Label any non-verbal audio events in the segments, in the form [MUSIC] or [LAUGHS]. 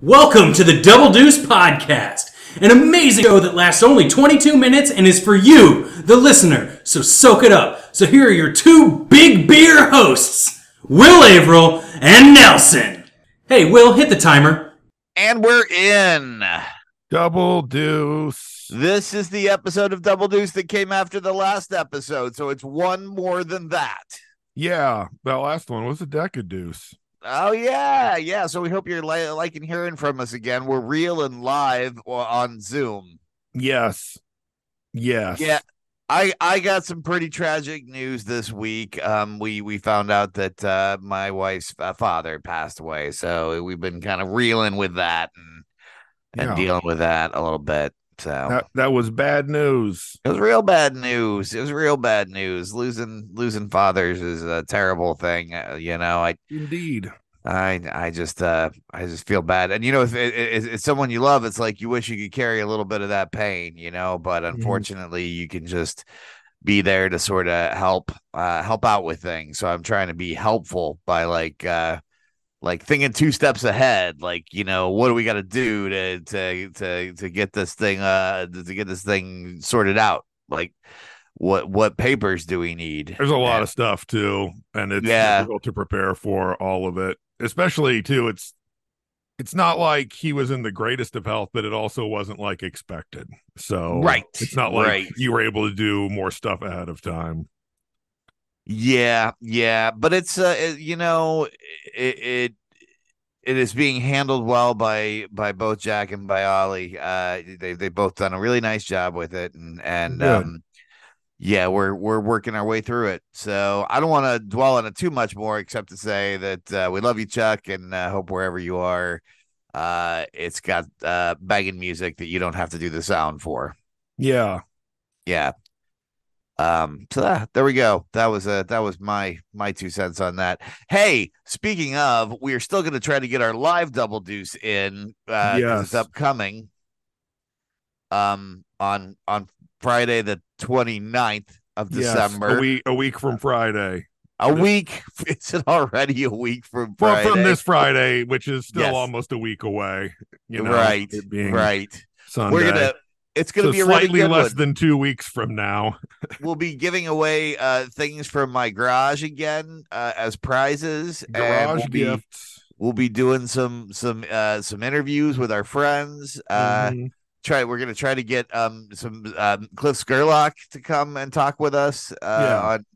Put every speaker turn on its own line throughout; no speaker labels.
Welcome to the Double Deuce Podcast, an amazing show that lasts only 22 minutes and is for you, the listener. So soak it up. So here are your two big beer hosts, Will Averill and Nelson. Hey, Will, hit the timer.
And we're in.
Double deuce.
This is the episode of Double Deuce that came after the last episode, so it's one more than that.
Yeah, that last one was a decade deuce.
Oh yeah, yeah. So we hope you're li- liking hearing from us again. We're real and live on Zoom.
Yes. Yes.
Yeah, I I got some pretty tragic news this week. Um, we we found out that uh, my wife's father passed away, so we've been kind of reeling with that and and
Yeah.
dealing with that a little bit. So
That that was bad news.
It was real bad news. It was real bad news. Losing losing fathers is a terrible thing. Uh, you know, I
Indeed.
I I just uh I just feel bad. And you know, if it, it, it's someone you love, it's like you wish you could carry a little bit of that pain. You know, but unfortunately, you can just be there to sort of help uh help out with things. So I'm trying to be helpful by like uh like thinking two steps ahead like you know what do we got to do to to to to get this thing uh to get this thing sorted out like what what papers do we need
There's a lot
And-
of stuff too, and it's
Yeah.
difficult to prepare for all of it. Especially too, it's it's not like he was in the greatest of health, but it also wasn't like expected. So
Right,
it's not like
right.
you were able to do more stuff ahead of time.
Yeah yeah but it's uh it- you know it, it it is being handled well by by both Jaq and by Ollie. Uh, they they both done a really nice job with it, and and
Good.
um, yeah, we're we're working our way through it. So I don't want to dwell on it too much more, except to say that uh, we love you, Chuck, and uh, hope wherever you are, uh, it's got uh, banging music that you don't have to do the sound for.
Yeah.
Yeah. Um. So that, there we go. That was uh that was my my two cents on that. Hey, speaking of, we are still going to try to get our live double deuce in. Uh, 'cause it's
Yes.
upcoming. Um. On on Friday the 29th of
Yes.
December.
A week a week from Friday.
A week. [LAUGHS] Is it already a week from Friday?
from this Friday, which is still
Yes.
almost a week away. You know,
right. Right.
Sunday.
We're gonna. It's gonna
so
be a really
slightly
good
less
one.
than two weeks from now. [LAUGHS]
we'll be giving away uh things from my garage again uh, as prizes and
Garage
we'll be,
gifts.
we'll be doing some some uh some interviews with our friends uh
Mhm.
try we're gonna try to get um some um cliff Skerlock to come and talk with us uh
Yeah.
on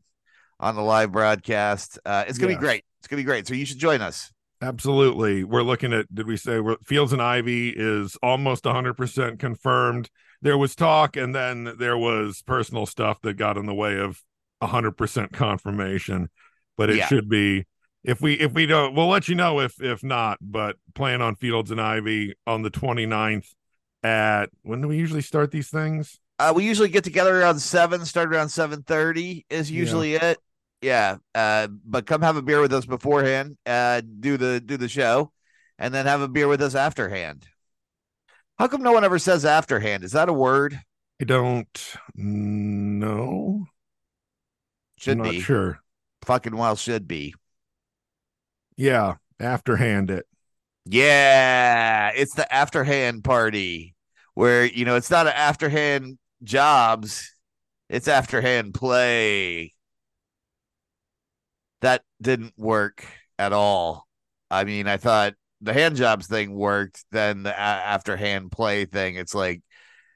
on the live broadcast uh it's gonna
Yes.
be great it's gonna be great so you should join us
Absolutely. We're looking at, did we say we're, Fields and Ivy is almost 100% confirmed? There was talk, and then there was personal stuff that got in the way of 100% confirmation. But it
Yeah.
should be, if we, if we don't, we'll let you know if, if not, but plan on Fields and Ivy on the 29th at, when do we usually start these things?
uh we usually get together around seven start around seven thirty is
Yeah.
usually it yeah uh but come have a beer with us beforehand uh do the do the show and then have a beer with us afterhand how come no one ever says afterhand is that a word
I don't know.
should
I'm not
be
sure.
fucking well should be
Yeah. Afterhand it.
yeah it's the afterhand party where you know it's not an afterhand jobs it's afterhand play that didn't work at all i mean i thought the hand jobs thing worked then the a- afterhand play thing it's like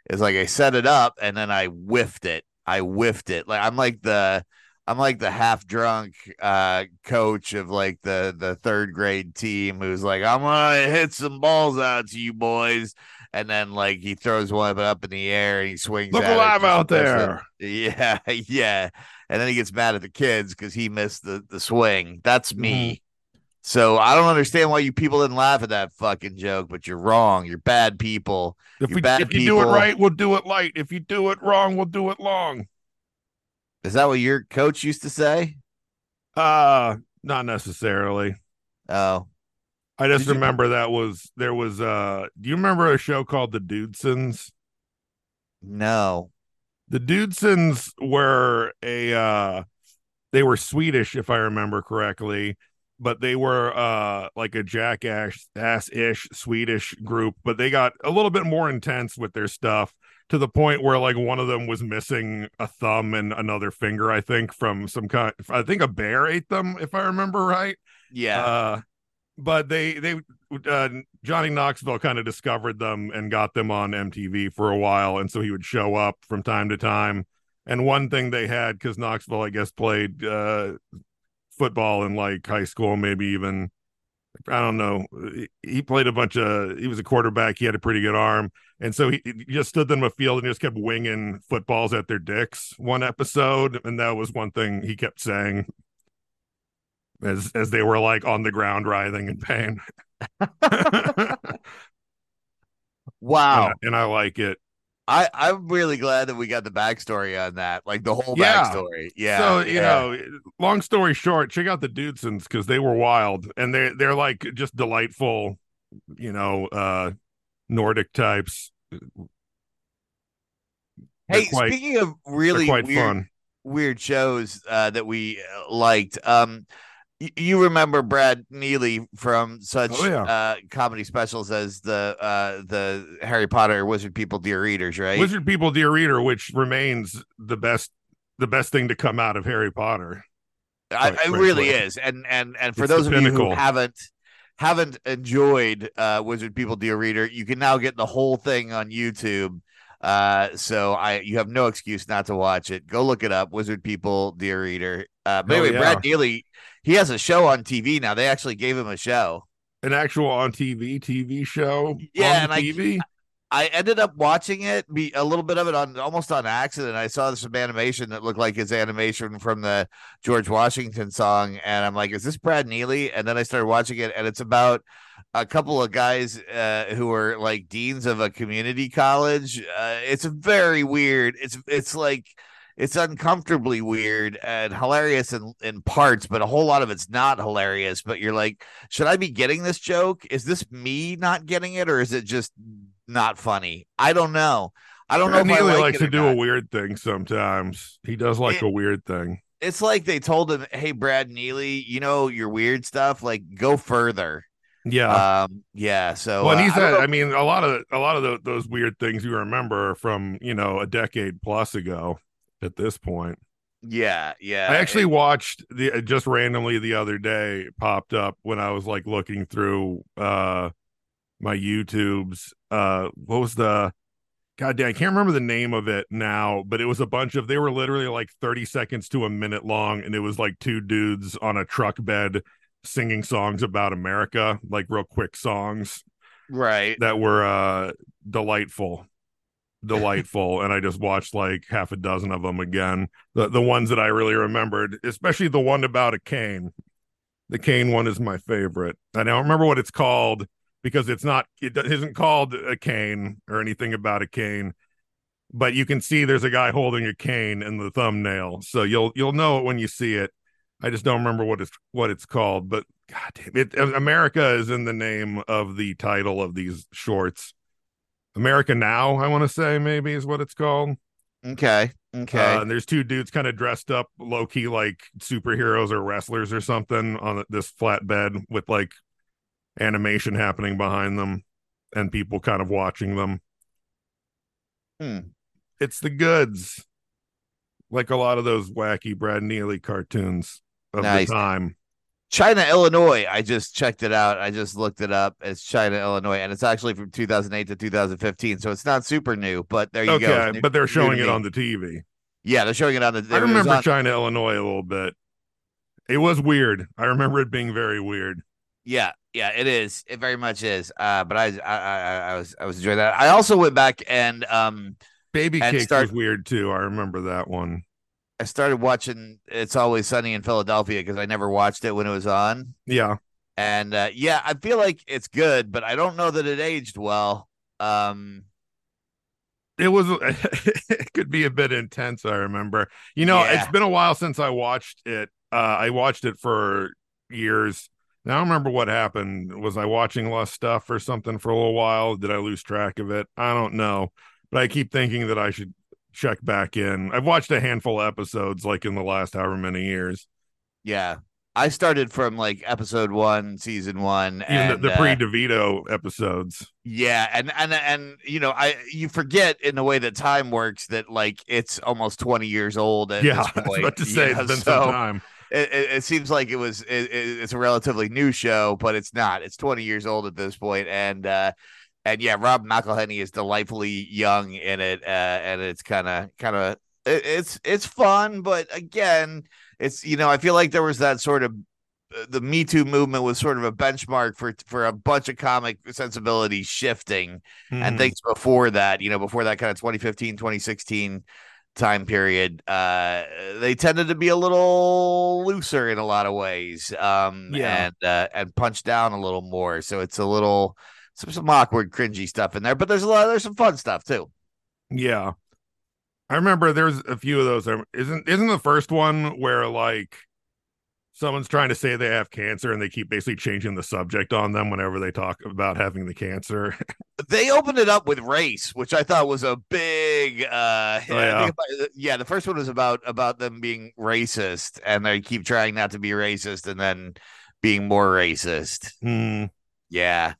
it's like i set it up and then i whiffed it i whiffed it like i'm like the i'm like the half drunk uh coach of like the the third grade team who's like i'm gonna hit some balls out to you boys and then like he throws one up in the air and he swings
Look
it,
alive out there. [LAUGHS]
Yeah, yeah. And then he gets mad at the kids because he missed the, the swing. That's me. So I don't understand why you people didn't laugh at that fucking joke, but you're wrong. You're bad people.
If
You
we
bad
if you do it right, we'll do it light. If you do it wrong, we'll do it long.
Is that what your coach used to say?
Uh not necessarily.
Oh,
I just
Did you-
remember that was there was uh do you remember a show called The Dudesons?
no.
The Dudesons were a uh they were Swedish if I remember correctly but they were uh like a jackass ass ish Swedish group, but they got a little bit more intense with their stuff to the point where like one of them was missing a thumb and another finger, I think, from some kind I think a bear ate them, if I remember right.
Yeah.
Uh but they they uh, Johnny Knoxville kind of discovered them and got them on MTV for a while, and so he would show up from time to time. And one thing they had because Knoxville, I guess, played uh, football in like high school, maybe even I don't know. He played a bunch of. He was a quarterback. He had a pretty good arm, and so he, he just stood them a field and just kept winging footballs at their dicks. One episode, and that was one thing he kept saying as as they were like on the ground writhing in pain. [LAUGHS] [LAUGHS]
wow.
And, and I like it.
I, I'm really glad that we got the backstory on that, like the whole
Yeah.
backstory. Yeah.
so you
yeah.
know, long story short, check out the Dudesons because they were wild and they they're like just delightful, you know, uh Nordic types. They're
Hey,
quite,
speaking of really
quite
weird,
fun.
weird shows uh, that we uh, liked, um, you remember Brad Neely from such
Oh, yeah.
uh, comedy specials as the uh, the Harry Potter Wizard People Dear Readers, right?
Wizard People Dear Reader, which remains the best the best thing to come out of Harry Potter.
I, it really is, and and and for
It's
those of you who haven't haven't enjoyed uh, Wizard People Dear Reader, you can now get the whole thing on YouTube. Uh, so I you have no excuse not to watch it. Go look it up, Wizard People Dear Reader. Uh, but
Oh,
anyway,
yeah.
Brad Neely, he has a show on TV now. They actually gave him a show.
An actual on TV TV show.
Yeah,
on
and I-
TV.
I ended up watching it, be a little bit of it on almost on accident. I saw some animation that looked like his animation from the George Washington song, and I'm like, "Is this Brad Neely?" And then I started watching it, and it's about a couple of guys uh, who are like deans of a community college. Uh, it's very weird. It's it's like it's uncomfortably weird and hilarious in, in parts, but a whole lot of it's not hilarious. But you're like, should I be getting this joke? Is this me not getting it, or is it just not funny? I don't know. I don't know if
Neely
like
likes to do
not.
a weird thing sometimes. He does like
It-
a weird thing.
It's like they told him, "Hey, Brad Neely, you know your weird stuff. Like, go further."
Yeah.
Um, yeah. So,
well,
uh,
he's
I
I mean, a lot of a lot of tho- those weird things you remember from you know a decade plus ago. At this point,
yeah, yeah.
I actually watched the uh, just randomly the other day popped up when I was like looking through uh my YouTubes. Uh, what was the God damn, I can't remember the name of it now, but it was a bunch of they were literally like 30 seconds to a minute long, and it was like two dudes on a truck bed singing songs about America, like real quick songs
right.
that were uh delightful. Delightful. and I just watched like half a dozen of them again. The the ones that I really remembered, especially the one about a cane. The cane one is my favorite. I don't remember what it's called because it's not it isn't called a cane or anything about a cane but you can see there's a guy holding a cane in the thumbnail so you'll you'll know it when you see it i just don't remember what it's what it's called but god damn it america is in the name of the title of these shorts america now i want to say maybe is what it's called
Okay. Okay.
uh, and there's two dudes kind of dressed up low key like superheroes or wrestlers or something on this flatbed with like animation happening behind them and people kind of watching them.
Hmm.
It's the goods. Like a lot of those wacky Brad Neely cartoons of
Nice.
the time.
China, Illinois. I just checked it out. I just looked it up. It's China, Illinois, and it's actually from 2008 to 2015. So it's not super new, but there you
Okay,
go. New-
but they're showing it on the TV.
Yeah, they're showing it on the.
I remember
on-
China, Illinois a little bit. It was weird. I remember it being very weird.
Yeah, yeah, it is. It very much is. Uh, but I, I, I, I was, I was enjoying that. I also went back and um,
Baby
And
Cakes
start-
was weird too. I remember that one.
I started watching It's Always Sunny in Philadelphia because I never watched it when it was on.
Yeah.
And uh, yeah, I feel like it's good, but I don't know that it aged well. Um,
it was [LAUGHS] it could be a bit intense i remember you know
Yeah.
it's been a while since i watched it uh i watched it for years now i don't remember what happened was i watching less stuff or something for a little while did i lose track of it i don't know but i keep thinking that i should check back in i've watched a handful of episodes like in the last however many years
yeah, I started from like episode one, season one, and
the, the
uh,
pre DeVito episodes.
yeah, and and and you know, I you forget in the way that time works that like it's almost twenty years old at
Yeah,
this [LAUGHS]
I was about to say
know,
it's been
so
some time.
It, it, it seems like it was it- it's a relatively new show, but it's not. It's twenty years old at this point, and uh and yeah, Rob McElhenney is delightfully young in it, uh, and it's kind of kind of it, it's it's fun, but again, it's you know I feel like there was that sort of uh, the Me Too movement was sort of a benchmark for for a bunch of comic sensibilities shifting and
Mhm.
things before that, you know, before that kind of 2015, 2016 time period, uh, they tended to be a little looser in a lot of ways, um,
Yeah.
and uh, and punch down a little more. So it's a little some some awkward, cringy stuff in there, but there's a lot, there's some fun stuff too.
Yeah. I remember there's a few of those. Isn't isn't the first one where like someone's trying to say they have cancer and they keep basically changing the subject on them whenever they talk about having the cancer? [LAUGHS]
They opened it up with race, which I thought was a big. uh
Oh, yeah.
about- yeah, the first one was about about them being racist, and they keep trying not to be racist, and then being more racist.
Hmm.
Yeah.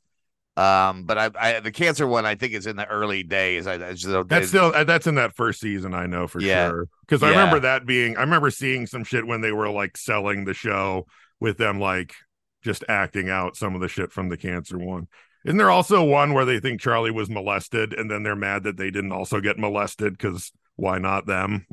Um, but I, I the cancer one I think is in the early days. I, I just
That's still uh, that's in that first season. I know for
Yeah.
sure because I
Yeah.
remember that being. I remember seeing some shit when they were like selling the show with them like just acting out some of the shit from the cancer one. Isn't there also one where they think Charlie was molested and then they're mad that they didn't also get molested because why not them?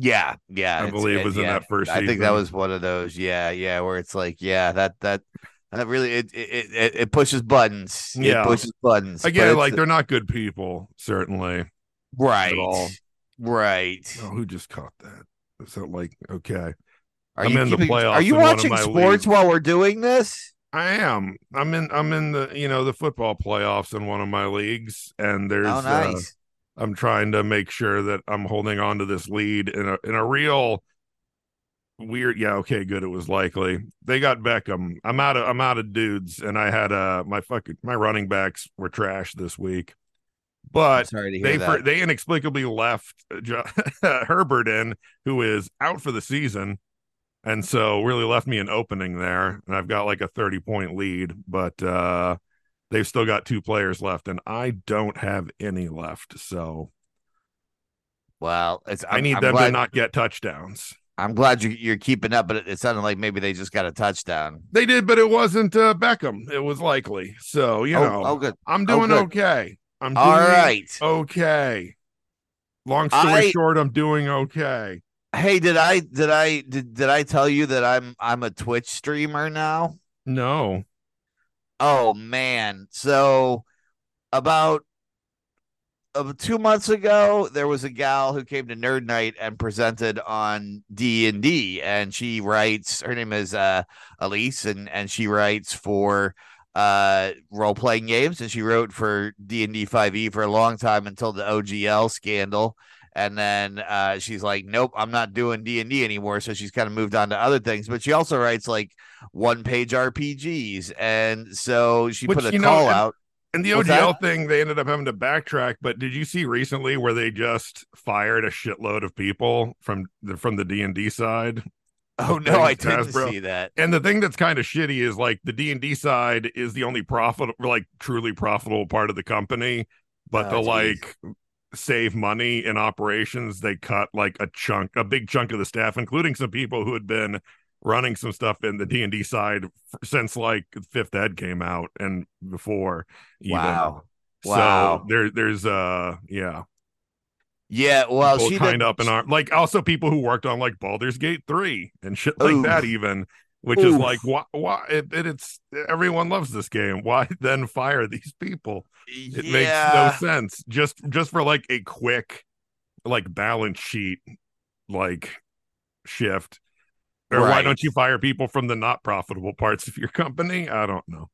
yeah, yeah.
I believe
it-
was in that first
I think that was one of those. Yeah, yeah, where it's like, yeah, that that that really it it it, it pushes buttons.
Yeah.
it pushes buttons. but
Again, like they're not good people, certainly.
right, Right.
Oh, who just caught that? Is that like okay?
Are
I'm
you
in the playoffs
Are you
in one of
watching sports
leagues.
while we're doing this?
I am. I'm in. I'm in the you know the football playoffs in one of my leagues, and there's.
oh,
uh,
nice.
I'm trying to make sure that I'm holding on to this lead in a in a real weird. Yeah, okay, good. It was likely they got Beckham. I'm out of I'm out of dudes, and I had uh my fucking my running backs were trash this week, but they
that.
they inexplicably left uh, [LAUGHS] Herbert in, who is out for the season, and so really left me an opening there. And I've got like a thirty point lead, but uh they've still got two players left, and I don't have any left. So
well, it's
i need
I'm
them
glad,
to not get touchdowns.
I'm glad you, you're keeping up, but it, it sounded like maybe they just got a touchdown.
They did, but it wasn't uh, Beckham. It was likely. So you
oh,
know,
oh, good.
I'm doing
good.
okay. I'm doing
All right.
okay. Long story
I-
short, I'm doing okay.
Hey, did I did I did, did I tell you that I'm I'm a Twitch streamer now?
No.
Oh man. So about uh, two months ago, there was a gal who came to Nerd Night and presented on D and D, and she writes. Her name is uh, Elise, and and she writes for uh role playing games, and she wrote for D and D Five E for a long time until the OGL scandal. And then uh, she's like, "Nope, I'm not doing D and D anymore." So she's kind of moved on to other things. But she also writes like one page RPGs, and so she
Which,
put a
know,
call
and-
out.
And the OGL thing, they ended up having to backtrack. But did you see recently where they just fired a shitload of people from the from the D and D side?
Oh no, I didn't
Hasbro.
see that.
And the thing that's kind of shitty is like the D and D side is the only profit, like truly profitable part of the company, but
Oh,
to
geez.
like save money in operations, they cut like a chunk, a big chunk of the staff, including some people who had been running some stuff in the D and D side since like Fifth Ed came out and before. Even.
Wow. Wow.
So there, there's uh, yeah,
Yeah, well,
people
she
kind
did,
up in our like also people who worked on like Baldur's Gate three and shit like
Oof.
that even, which is like why why it, it, it's everyone loves this game. Why [LAUGHS] then fire these people? It
yeah,
makes no sense. Just just for like a quick like balance sheet like shift. Or why don't you fire people from the not profitable parts of your company? I don't know.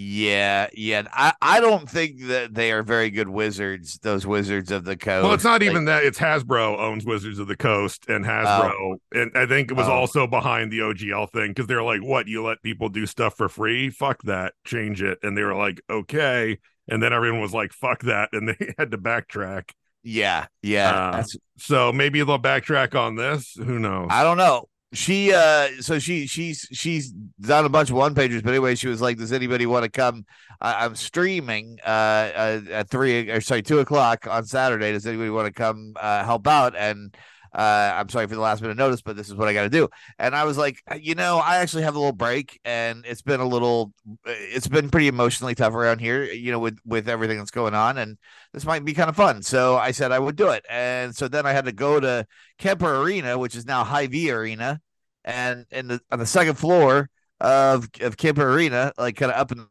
Yeah, yeah. I, I don't think that they are very good wizards. Those wizards of the coast.
Well, it's not
Like,
even that. It's Hasbro owns Wizards of the Coast, and Hasbro, and I think it was
Oh.
also behind the OGL thing because they're like, "What? You let people do stuff for free? Fuck that! Change it!" And they were like, "Okay." And then everyone was like, "Fuck that!" And [LAUGHS] they had to backtrack.
Yeah, yeah.
Uh, So maybe they'll backtrack on this. Who knows?
I don't know. She uh so she she's she's done a bunch of one pagers but anyway she was like does anybody want to come? I, i'm streaming uh, uh at three or sorry two o'clock on saturday. Does anybody want to come uh help out? And uh, I'm sorry for the last minute notice, but this is what I got to do. And I was like, you know, I actually have a little break, and it's been a little, it's been pretty emotionally tough around here, you know, with with everything that's going on, and this might be kind of fun. So I said I would do it, and so then I had to go to Kemper Arena, which is now Hy-Vee Arena, and in the on the second floor of of Kemper Arena, like kind of up in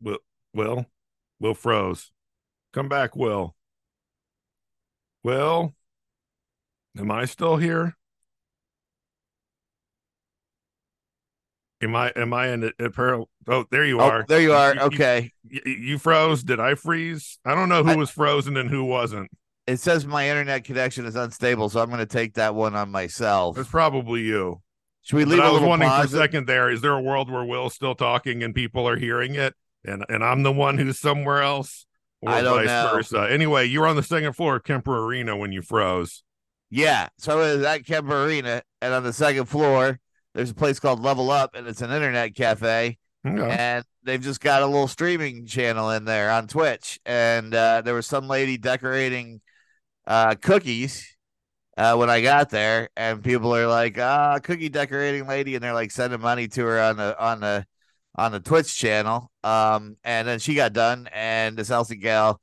Will Will Will froze. Come back, Will. Will, am I still here? Am I am I in apparel? Oh, there you
oh,
are.
There you are.
You,
okay.
You, you, froze. Did I freeze? I don't know who
I,
was frozen and who wasn't.
It says my internet connection is unstable, so I'm going to take that one on myself.
It's probably you.
Should we leave?
But I was wondering
pause?
for a second there. Is there a world where Will's still talking and people are hearing it, and and I'm the one who's somewhere else? Or
I don't
vice
know.
versa. Anyway, you were on the second floor of Kemper Arena when you froze.
Yeah, so it was at Kemper Arena, and on the second floor, there's a place called Level Up, and it's an internet cafe,
Okay.
and they've just got a little streaming channel in there on Twitch, and uh, there was some lady decorating uh, cookies. Uh, when I got there, and people are like, "Ah, cookie decorating lady," and they're like sending money to her on the on the on the Twitch channel. Um, and then she got done, and this Elsie gal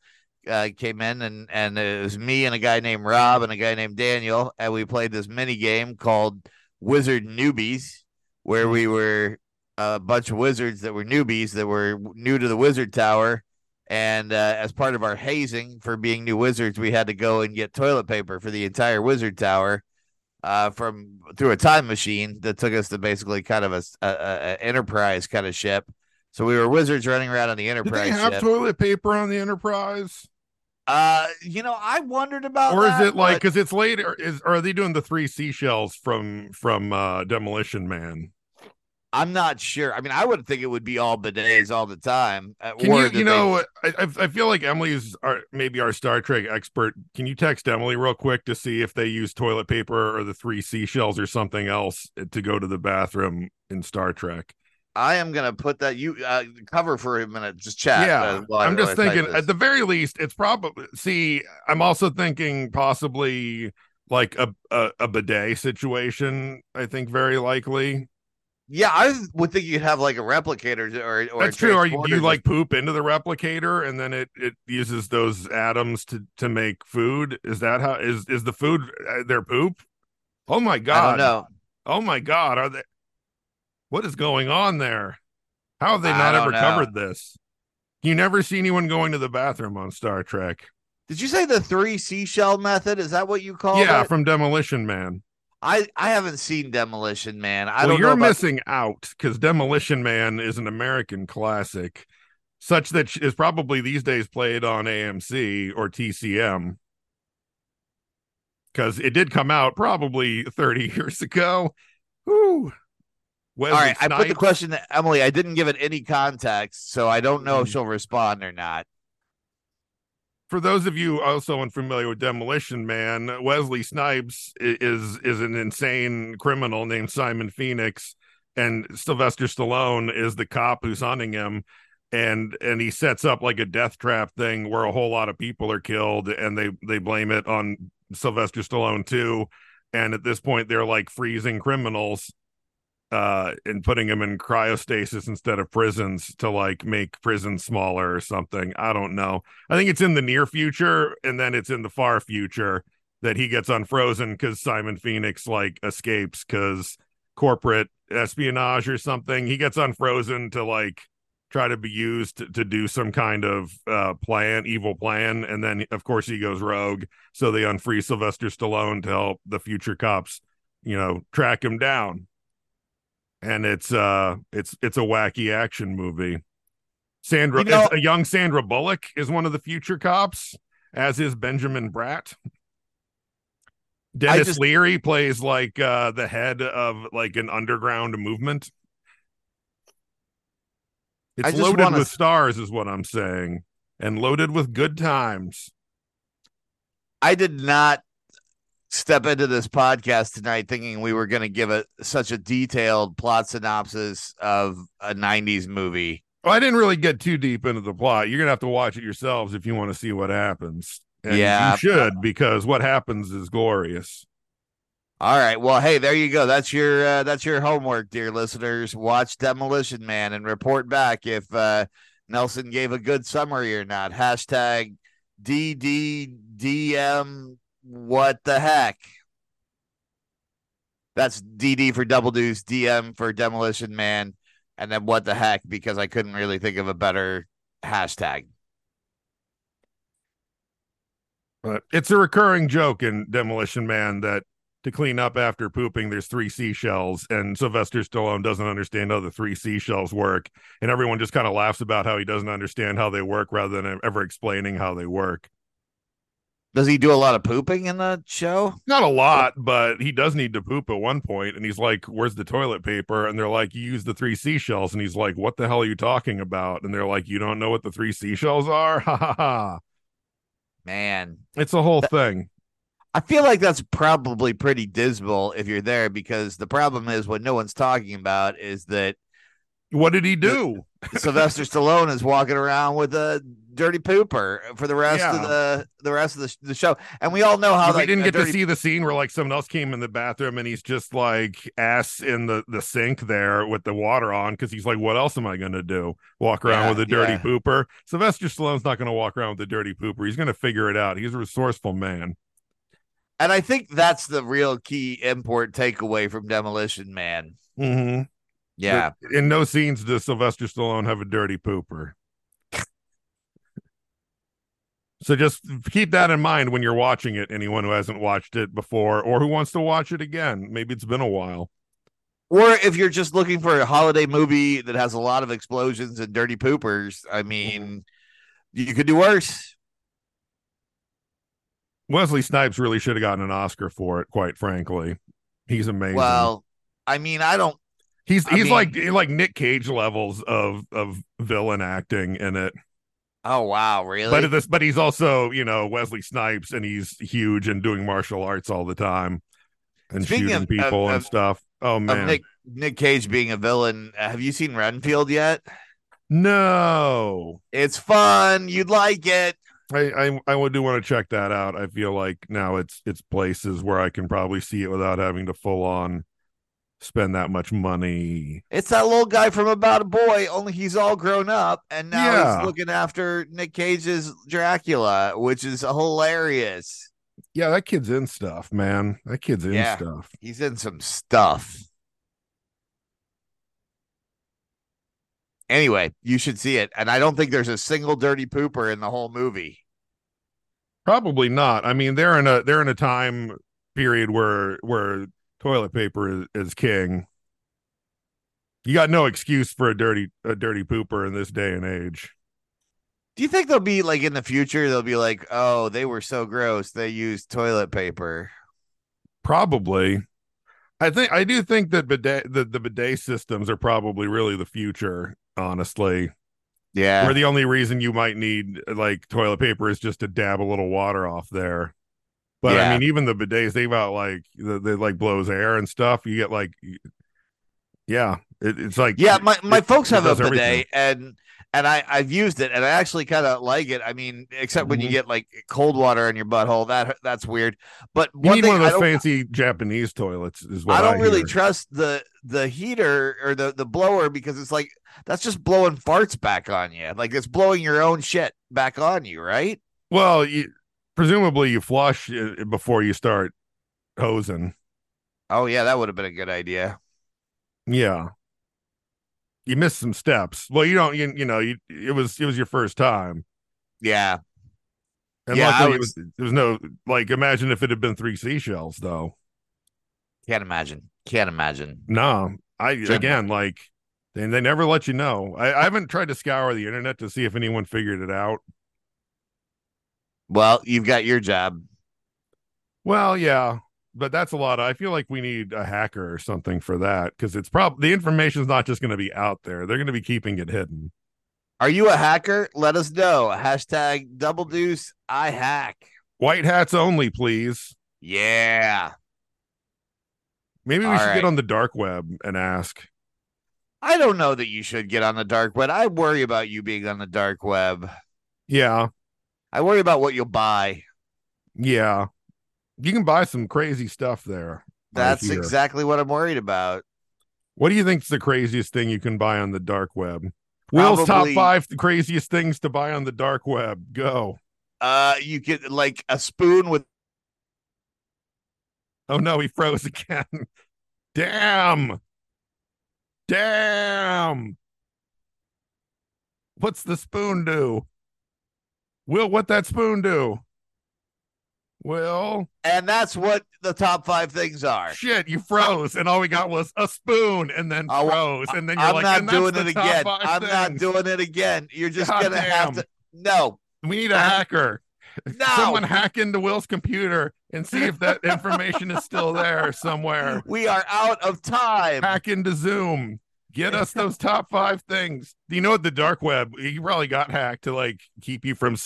uh, came in, and and it was me and a guy named Rob and a guy named Daniel, and we played this mini game called Wizard Newbies, where we were a bunch of wizards that were newbies that were new to the Wizard Tower. And uh, as part of our hazing for being new wizards, we had to go and get toilet paper for the entire Wizard Tower uh, from through a time machine that took us to basically kind of a, a, a enterprise kind of ship. So we were wizards running around on the
Did
enterprise
they have
ship.
toilet paper on the Enterprise,
uh, you know, I wondered about
or is
that,
it like because it's later? Is or are they doing the three seashells from from uh, Demolition Man?
I'm not sure. I mean, I would think it would be all bidets all the time. uh,
Can you you know I I I feel like Emily's our maybe our Star Trek expert. Can you text Emily real quick to see if they use toilet paper or the three seashells or something else to go to the bathroom in Star Trek?
I am gonna put that you uh, cover for a minute. Just chat.
yeah
uh,
i'm just
while I type
thinking at the very least it's probably see i'm also thinking possibly like a, a a bidet situation i think very likely
yeah, I would think you'd have like a replicator or or
that's true or you, you like poop into the replicator and then it it uses those atoms to to make food. Is that how is is the food uh, their poop? Oh my god.
don't
oh my god are they what is going on there? How have they not ever
know.
covered this? You never see anyone going to the bathroom on star trek.
Did you say the three seashell method? Is that what you call
yeah
it?
from demolition man
I I haven't seen Demolition Man. I
well,
don't
you're
know about
missing out because Demolition Man is an American classic, such that is probably these days played on AMC or TCM. Because it did come out probably 30 [LAUGHS] years ago. Whew. Wesley
All right, I put the question to Emily. I didn't give it any context, so I don't know if
Mhm.
she'll respond or not.
For those of you also unfamiliar with Demolition Man, Wesley Snipes is is an insane criminal named Simon Phoenix, and Sylvester Stallone is the cop who's hunting him. and and he sets up like a death trap thing where a whole lot of people are killed and they they blame it on Sylvester Stallone too and at this point they're like freezing criminals uh and putting them in cryostasis instead of prisons to like make prisons smaller or something. I don't know. I think it's in the near future and then it's in the far future that he gets unfrozen because simon phoenix like escapes because corporate espionage or something. He gets unfrozen to like try to be used to, to do some kind of uh plan evil plan and then of course he goes rogue. So they unfree sylvester stallone to help the future cops you know track him down and it's uh it's it's a wacky action movie. Sandra
You know-
a young sandra bullock is one of the future cops as is benjamin bratt. Denis
just-
leary plays like uh the head of like an underground movement. It's loaded
wanna
with stars is what i'm saying and loaded with good times.
I did not step into this podcast tonight thinking we were going to give it such a detailed plot synopsis of a 90s movie.
Well, I didn't really get too deep into the plot. You're gonna have to watch it yourselves if you want to see what happens. And
Yeah.
you should because what happens is glorious.
All right. Well, hey, there you go. That's your uh, that's your homework, dear listeners. Watch Demolition Man and report back if uh, Nelson gave a good summary or not. Hashtag DDDM. What the heck? That's DD for Double Deuce, DM for Demolition Man, and then what the heck? Because I couldn't really think of a better hashtag.
But it's a recurring joke in Demolition Man that to clean up after pooping, there's three seashells, and Sylvester Stallone doesn't understand how the three seashells work, and everyone just kind of laughs about how he doesn't understand how they work rather than ever explaining how they work.
Does he do a lot of pooping in the show?
Not a lot, but he does need to poop at one point, and he's like, "Where's the toilet paper?" And they're like, "You use the three seashells," and he's like, "What the hell are you talking about?" And they're like, "You don't know what the three seashells are?" [LAUGHS] Ha ha ha!
Man,
It's a whole thing.
I feel like that's probably pretty dismal if you're there because the problem is what no one's talking about is that
What did he do?
Sylvester Stallone is walking around with a dirty pooper for the rest of the the rest of the, the show, and we all know how
we didn't get to see the scene where like someone else came in the bathroom and he's just like ass in the the sink there with the water on because he's like, what else am I gonna do? Walk around
Yeah,
with a dirty
yeah.
pooper? Sylvester Stallone's not gonna walk around with a dirty pooper. He's gonna figure it out. He's a resourceful man.
and I think that's the real key import takeaway from Demolition Man.
Mm-hmm.
Yeah,
In no scenes does Sylvester Stallone have a dirty pooper. So just keep that in mind when you're watching it. Anyone who hasn't watched it before or who wants to watch it again, maybe it's been a while.
or if you're just looking for a holiday movie that has a lot of explosions and dirty poopers, I mean, mm-hmm. you could do worse.
Wesley Snipes really should have gotten an Oscar for it. Quite frankly, he's amazing.
Well, I mean, I don't.
he's
I
he's
mean-
like like Nick Cage levels of of villain acting in it.
Oh wow, really?
But this, but he's also you know Wesley Snipes, and he's huge and doing martial arts all the time and
Speaking
shooting
of-
people
of-
and
of-
stuff. Oh man,
Nick Nick Cage being a villain. Have you seen Renfield yet?
no.
It's fun. You'd like it.
I, I I do want to check that out. I feel like now it's it's places where I can probably see it without having to full on spend that much money.
It's that little guy from About a Boy, only he's all grown up, and now
Yeah.
he's looking after Nick Cage's Dracula, which is hilarious.
Yeah, that kid's in stuff, man. That kid's in
Yeah.
stuff.
He's in some stuff. Anyway, you should see it, and I don't think there's a single dirty pooper in the whole movie.
Probably not. I mean, they're in a they're in a time period where where toilet paper is, is king. You got no excuse for a dirty a dirty pooper in this day and age.
Do you think they'll be like in the future? They'll be like, "Oh, they were so gross. They used toilet paper."
Probably. I think I do think that bidet the, the bidet systems are probably really the future, honestly.
Yeah,
Where the only reason you might need like toilet paper is just to dab a little water off there. But
Yeah.
I mean, even the bidets, they've got like the they like blows air and stuff. You get like, yeah, it, it's like
yeah. My my
it-
folks have a bidet,
everything.
and and I I've used it, and I actually kind of like it. I mean, except when you
Mhm.
get like cold water in your butthole, that that's weird. But
You
one
need
thing
one of those fancy Japanese toilets, is what
I don't really trust the the heater or the the blower because it's like that's just blowing farts back on you. Like it's blowing your own shit back on you, right?
well, you, presumably you flush uh, before you start hosing.
Oh yeah, that would have been a good idea.
Yeah. You missed some steps. Well, you don't. You, you know, you it was it was your first time,
Yeah,
and
Yeah,
luckily
was-
was there was no like. Imagine if it had been three seashells, though.
can't imagine. Can't imagine.
No, I again like, and they never let you know. I, I haven't tried to scour the internet to see if anyone figured it out.
Well, you've got your job.
Well, yeah, but that's a lot. I feel like we need a hacker or something for that because it's probably the information's not just going to be out there. They're going to be keeping it hidden.
Are you a hacker? Let us know. Hashtag double deuce I hack.
White hats only, please.
Yeah.
Maybe we
All
should
right.
get on the dark web and ask.
I don't know that you should get on the dark web. I worry about you being on the dark web.
Yeah,
I worry about what you'll buy.
yeah. You can buy some crazy stuff there.
That's exactly what I'm worried about.
What do you think's the craziest thing you can buy on the dark web? Will's top
Probably-
five craziest things to buy on the dark web. Go.
Uh, you get like a spoon with
Oh no, he froze [LAUGHS] again. Damn. Damn. What's the spoon do? Will, what that spoon do? Will,
and that's what the top five things are.
shit, you froze, and all we got was a spoon, and then
oh, I
froze, and then you're like,
I'm
like,
not doing it again. I'm not doing it again. You're just
God
gonna have to. No,
We need a hacker.
no.
Someone hack into Will's computer and see if that information is still there somewhere. [LAUGHS]
we are out of time.
Hack into Zoom. Get us those top five things. Do you know what the dark web? You probably got hacked to like keep you from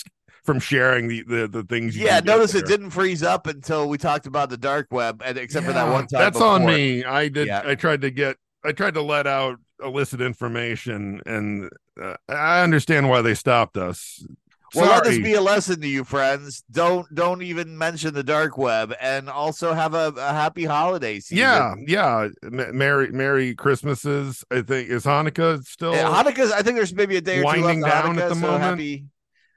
from sharing the the, the things. You
Yeah, notice it didn't freeze up until we talked about the dark web, and except for that one time.
That's on me. I did.
Yeah.
I tried to get. I tried to let out illicit information, and uh, I understand why they stopped us.
Well, let this be a lesson to you, friends. Don't don't even mention the dark web, and also have a, a happy holiday season.
Yeah, yeah. M- Merry Merry Christmases. I think is Hanukkah still.
Yeah, Hanukkah's. I think there's maybe a day or two
Winding down at the
so
moment.
Happy,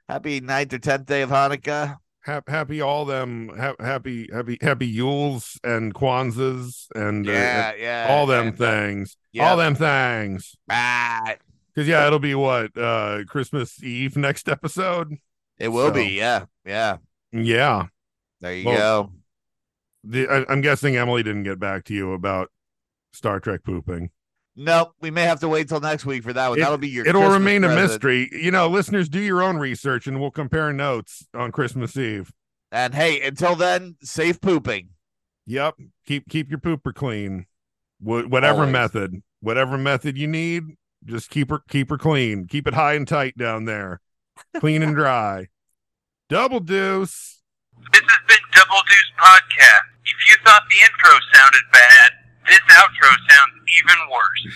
happy ninth or tenth day of Hanukkah.
Hap- happy all them ha- happy happy happy Yules and Kwanzas and uh,
Yeah, yeah.
all them
and, uh,
things.
yeah.
All them things.
ah,
Because yeah, it'll be what uh Christmas Eve next episode.
it will
So-
be. Yeah, yeah.
Yeah,
There you
Well,
go.
the, I, I'm guessing Emily didn't get back to you about Star Trek pooping.
Nope, we may have to wait till next week for that one.
It-
That'll be your.
It'll
Christmas
remain a mystery. You know, listeners, do your own research and we'll compare notes on Christmas Eve.
And hey, until then, safe pooping.
Yep. Keep keep your pooper clean. Wh- whatever
Always.
method, whatever method you need, just keep her keep her clean. Keep it high and tight down there. Clean and dry. Double deuce.
This has been Double Deuce Podcast. If you thought the intro sounded bad, this outro sounds even worse.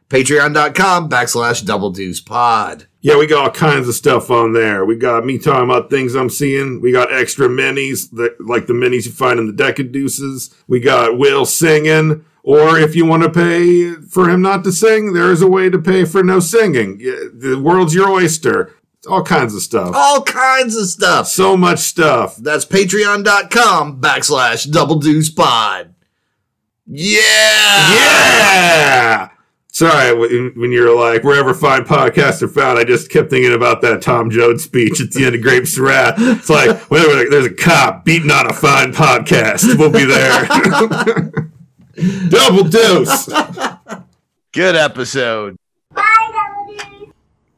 patreon.com backslash Double Deuce Pod.
Yeah, we got all kinds of stuff on there. We got me talking about things I'm seeing. We got extra minis, that, like the minis you find in the deck of deuces. We got Will singing. Or if you want to pay for him not to sing, there is a way to pay for no singing. The world's your oyster. All kinds of stuff.
All kinds of stuff.
So much stuff.
That's patreon.com backslash double deuce pod. Yeah!
Yeah. Sorry, when when you were like, wherever fine podcasts are found, I just kept thinking about that Tom Jones speech at the end of Grapes of Wrath. It's like, [LAUGHS] whenever there's a cop beating on a fine podcast, we'll be there. [LAUGHS] [LAUGHS] Double dose.
Good episode.